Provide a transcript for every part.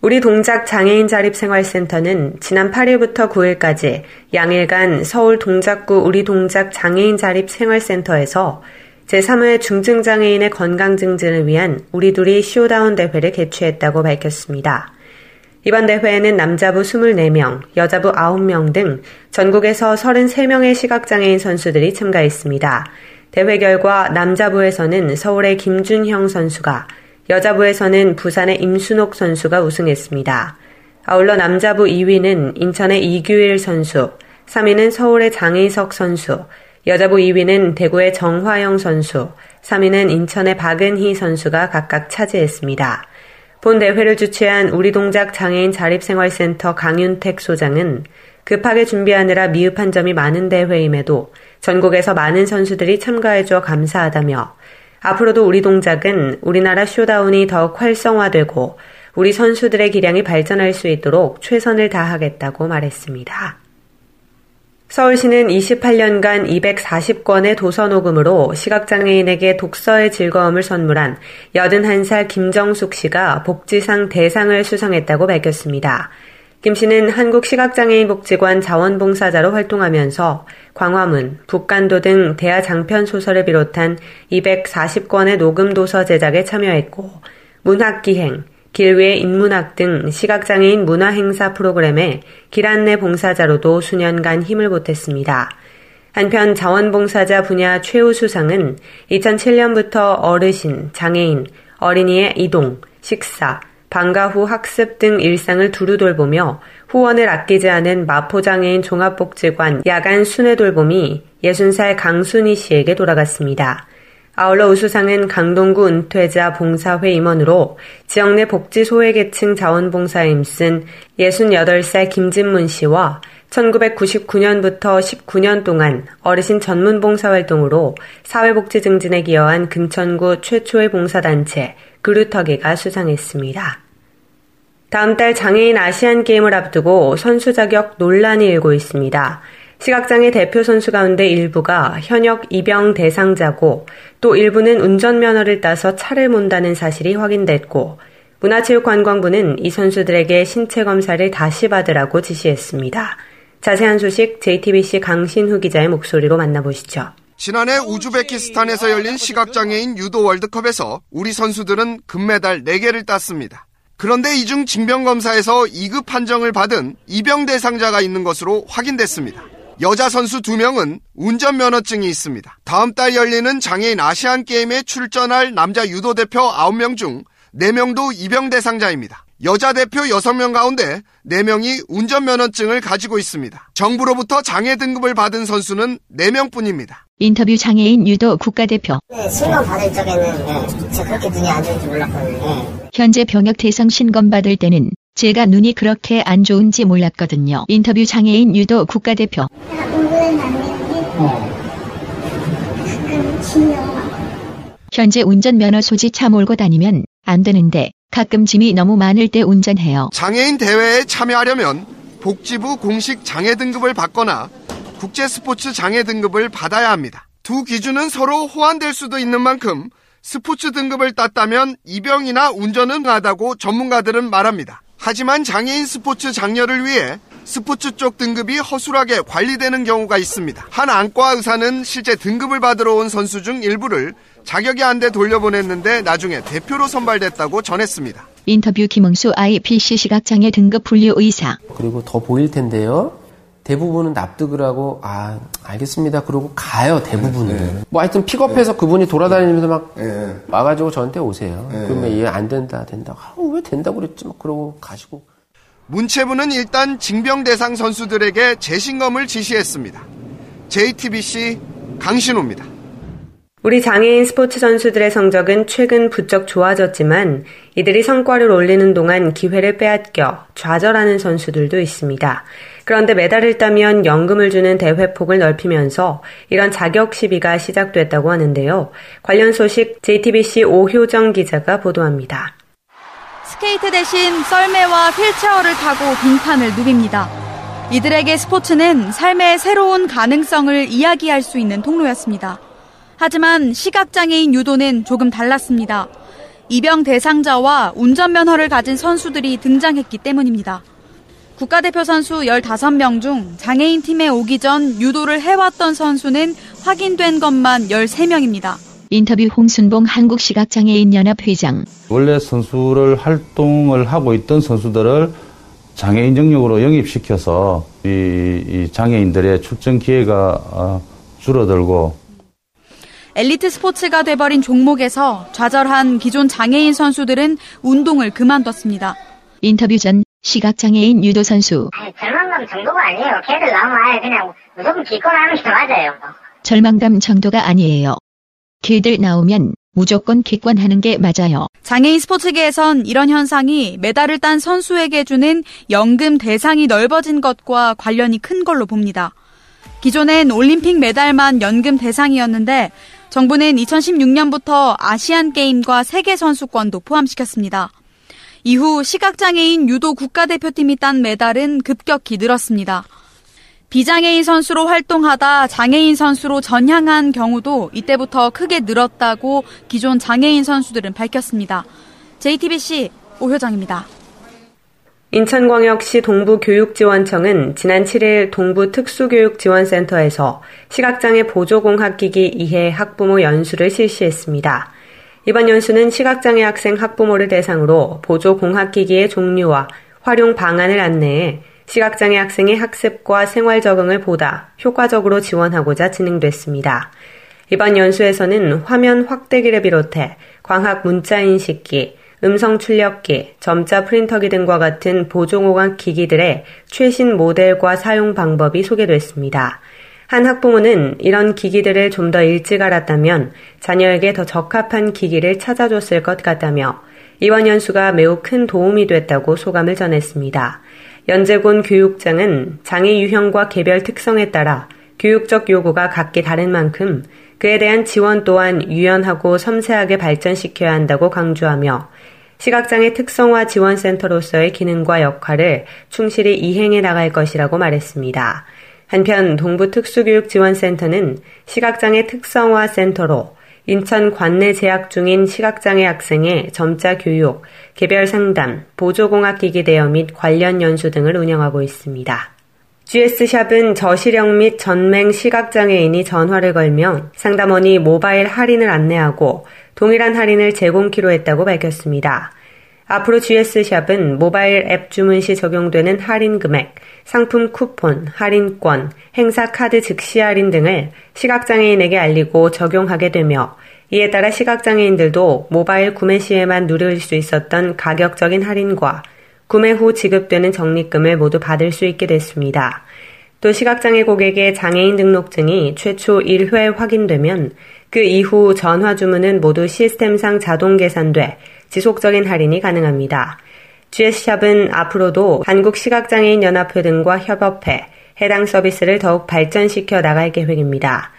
우리 동작 장애인 자립생활센터는 지난 8일부터 9일까지 양일간 서울 동작구 우리 동작 장애인 자립생활센터에서 제3회 중증장애인의 건강 증진을 위한 우리둘이 쇼다운 대회를 개최했다고 밝혔습니다. 이번 대회에는 남자부 24명, 여자부 9명 등 전국에서 33명의 시각장애인 선수들이 참가했습니다. 대회 결과 남자부에서는 서울의 김준형 선수가 여자부에서는 부산의 임순옥 선수가 우승했습니다. 아울러 남자부 2위는 인천의 이규일 선수, 3위는 서울의 장희석 선수, 여자부 2위는 대구의 정화영 선수, 3위는 인천의 박은희 선수가 각각 차지했습니다. 본 대회를 주최한 우리동작 장애인 자립생활센터 강윤택 소장은 급하게 준비하느라 미흡한 점이 많은 대회임에도 전국에서 많은 선수들이 참가해줘 감사하다며 앞으로도 우리 동작은 우리나라 쇼다운이 더욱 활성화되고 우리 선수들의 기량이 발전할 수 있도록 최선을 다하겠다고 말했습니다. 서울시는 28년간 240권의 도서 녹음으로 시각장애인에게 독서의 즐거움을 선물한 81살 김정숙 씨가 복지상 대상을 수상했다고 밝혔습니다. 김 씨는 한국시각장애인복지관 자원봉사자로 활동하면서 광화문, 북간도 등 대하 장편 소설을 비롯한 240권의 녹음 도서 제작에 참여했고 문학기행, 길외 인문학 등 시각장애인 문화 행사 프로그램에 길안내 봉사자로도 수년간 힘을 보탰습니다. 한편 자원봉사자 분야 최우수상은 2007년부터 어르신, 장애인, 어린이의 이동, 식사, 방과 후 학습 등 일상을 두루 돌보며 후원을 아끼지 않은 마포장애인 종합복지관 야간 순회 돌봄이 60살 강순희 씨에게 돌아갔습니다. 아울러 우수상은 강동구 은퇴자 봉사회 임원으로 지역 내 복지 소외계층 자원봉사에 힘쓴 68살 김진문 씨와 1999년부터 19년 동안 어르신 전문 봉사 활동으로 사회복지 증진에 기여한 금천구 최초의 봉사단체 그루터기가 수상했습니다. 다음 달 장애인 아시안 게임을 앞두고 선수 자격 논란이 일고 있습니다. 시각장애 대표 선수 가운데 일부가 현역 입영 대상자고 또 일부는 운전면허를 따서 차를 몬다는 사실이 확인됐고 문화체육관광부는 이 선수들에게 신체 검사를 다시 받으라고 지시했습니다. 자세한 소식 JTBC 강신후 기자의 목소리로 만나보시죠. 지난해 우즈베키스탄에서 열린 시각장애인 유도 월드컵에서 우리 선수들은 금메달 4개를 땄습니다. 그런데 이중 징병검사에서 2급 판정을 받은 입영 대상자가 있는 것으로 확인됐습니다. 여자 선수 2명은 운전면허증이 있습니다. 다음 달 열리는 장애인 아시안 게임에 출전할 남자 유도 대표 9명 중 4명도 입영 대상자입니다. 여자 대표 6명 가운데 4명이 운전면허증을 가지고 있습니다. 정부로부터 장애 등급을 받은 선수는 4명 뿐입니다. 인터뷰 장애인 유도 국가대표. 네, 신검 받을 적에는 네, 제가 그렇게 눈이 안 좋은지 몰랐거든요. 네. 현재 병역 대상 신검 받을 때는 제가 눈이 그렇게 안 좋은지 몰랐거든요. 인터뷰 장애인 유도 국가대표. 공부는 안 되는데 가끔 지겨워. 현재 운전면허 소지 차 몰고 다니면 안 되는데 가끔 짐이 너무 많을 때 운전해요. 장애인 대회에 참여하려면 복지부 공식 장애 등급을 받거나 국제 스포츠 장애 등급을 받아야 합니다. 두 기준은 서로 호환될 수도 있는 만큼 스포츠 등급을 땄다면 입영이나 운전은 하다고 전문가들은 말합니다. 하지만 장애인 스포츠 장려를 위해 스포츠 쪽 등급이 허술하게 관리되는 경우가 있습니다. 한 안과 의사는 실제 등급을 받으러 온 선수 중 일부를 자격이 안 돼 돌려보냈는데 나중에 대표로 선발됐다고 전했습니다. 인터뷰 김응수 IPC 시각장애 등급 분류 의사. 그리고 더 보일 텐데요. 대부분은 납득을 하고 아 알겠습니다. 그러고 가요 대부분은. 네. 뭐 하여튼 픽업해서 그분이 돌아다니면서 막 예. 와가지고 저한테 오세요. 네. 그러면 얘 안 된다 된다. 아, 왜 된다고 그랬지? 막 그러고 가시고. 문체부는 일단 징병 대상 선수들에게 재신검을 지시했습니다. JTBC 강신호입니다. 우리 장애인 스포츠 선수들의 성적은 최근 부쩍 좋아졌지만 이들이 성과를 올리는 동안 기회를 빼앗겨 좌절하는 선수들도 있습니다. 그런데 메달을 따면 연금을 주는 대회 폭을 넓히면서 이런 자격 시비가 시작됐다고 하는데요. 관련 소식 JTBC 오효정 기자가 보도합니다. 스케이트 대신 썰매와 휠체어를 타고 빙판을 누빕니다. 이들에게 스포츠는 삶의 새로운 가능성을 이야기할 수 있는 통로였습니다. 하지만 시각장애인 유도는 조금 달랐습니다. 입영 대상자와 운전면허를 가진 선수들이 등장했기 때문입니다. 국가대표 선수 15명 중 장애인 팀에 오기 전 유도를 해왔던 선수는 확인된 것만 13명입니다. 인터뷰 홍순봉 한국시각장애인연합 회장. 원래 선수를 활동을 하고 있던 선수들을 장애인 영역으로 영입시켜서 이, 이 장애인들의 출전 기회가 어, 줄어들고 엘리트 스포츠가 돼버린 종목에서 좌절한 기존 장애인 선수들은 운동을 그만뒀습니다. 인터뷰 전 시각장애인 유도 선수. 아니, 절망감 정도가 아니에요. 걔들 나오면 아예 그냥 무조건 기권 하는 게 맞아요. 절망감 정도가 아니에요. 걔들 나오면 무조건 객관하는 게 맞아요. 장애인 스포츠계에선 이런 현상이 메달을 딴 선수에게 주는 연금 대상이 넓어진 것과 관련이 큰 걸로 봅니다. 기존엔 올림픽 메달만 연금 대상이었는데 정부는 2016년부터 아시안 게임과 세계 선수권도 포함시켰습니다. 이후 시각장애인 유도 국가대표팀이 딴 메달은 급격히 늘었습니다. 비장애인 선수로 활동하다 장애인 선수로 전향한 경우도 이때부터 크게 늘었다고 기존 장애인 선수들은 밝혔습니다. JTBC 오효정입니다. 인천광역시 동부교육지원청은 지난 7일 동부특수교육지원센터에서 시각장애 보조공학기기 2회 학부모 연수를 실시했습니다. 이번 연수는 시각장애 학생 학부모를 대상으로 보조공학기기의 종류와 활용 방안을 안내해 시각장애 학생의 학습과 생활 적응을 보다 효과적으로 지원하고자 진행됐습니다. 이번 연수에서는 화면 확대기를 비롯해 광학 문자 인식기, 음성 출력기, 점자 프린터기 등과 같은 보조공학 기기들의 최신 모델과 사용 방법이 소개됐습니다. 한 학부모는 이런 기기들을 좀 더 일찍 알았다면 자녀에게 더 적합한 기기를 찾아줬을 것 같다며 이번 연수가 매우 큰 도움이 됐다고 소감을 전했습니다. 연재곤 교육장은 장애 유형과 개별 특성에 따라 교육적 요구가 각기 다른 만큼 그에 대한 지원 또한 유연하고 섬세하게 발전시켜야 한다고 강조하며 시각장애 특성화 지원센터로서의 기능과 역할을 충실히 이행해 나갈 것이라고 말했습니다. 한편 동부특수교육지원센터는 시각장애 특성화 센터로 인천 관내 재학 중인 시각장애 학생의 점자 교육, 개별 상담, 보조공학기기 대여 및 관련 연수 등을 운영하고 있습니다. GS샵은 저시력 및 전맹 시각장애인이 전화를 걸면 상담원이 모바일 할인을 안내하고 동일한 할인을 제공키로 했다고 밝혔습니다. 앞으로 GS샵은 모바일 앱 주문 시 적용되는 할인 금액, 상품 쿠폰, 할인권, 행사 카드 즉시 할인 등을 시각장애인에게 알리고 적용하게 되며 이에 따라 시각장애인들도 모바일 구매 시에만 누릴 수 있었던 가격적인 할인과 구매 후 지급되는 적립금을 모두 받을 수 있게 됐습니다. 또 시각장애 고객의 장애인 등록증이 최초 1회 확인되면 그 이후 전화 주문은 모두 시스템상 자동 계산돼 지속적인 할인이 가능합니다. GS샵은 앞으로도 한국시각장애인연합회 등과 협업해 해당 서비스를 더욱 발전시켜 나갈 계획입니다.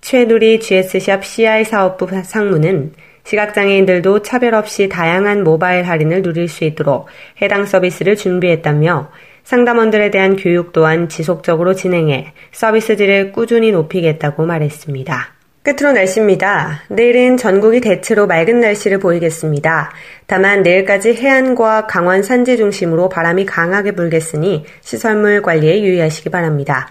최누리 GS샵 CI 사업부 상무는 시각장애인들도 차별 없이 다양한 모바일 할인을 누릴 수 있도록 해당 서비스를 준비했다며 상담원들에 대한 교육 또한 지속적으로 진행해 서비스들을 꾸준히 높이겠다고 말했습니다. 끝으로 날씨입니다. 내일은 전국이 대체로 맑은 날씨를 보이겠습니다. 다만 내일까지 해안과 강원 산지 중심으로 바람이 강하게 불겠으니 시설물 관리에 유의하시기 바랍니다.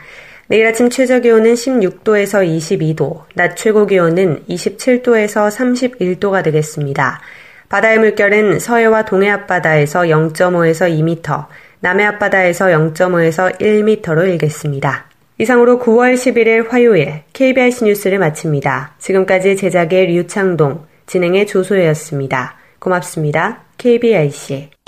내일 아침 최저 기온은 16도에서 22도, 낮 최고 기온은 27도에서 31도가 되겠습니다. 바다의 물결은 서해와 동해 앞바다에서 0.5에서 2m, 남해 앞바다에서 0.5에서 1m로 일겠습니다. 이상으로 9월 11일 화요일 KBS 뉴스를 마칩니다. 지금까지 제작의 류창동, 진행의 조소혜였습니다. 고맙습니다. KBIC.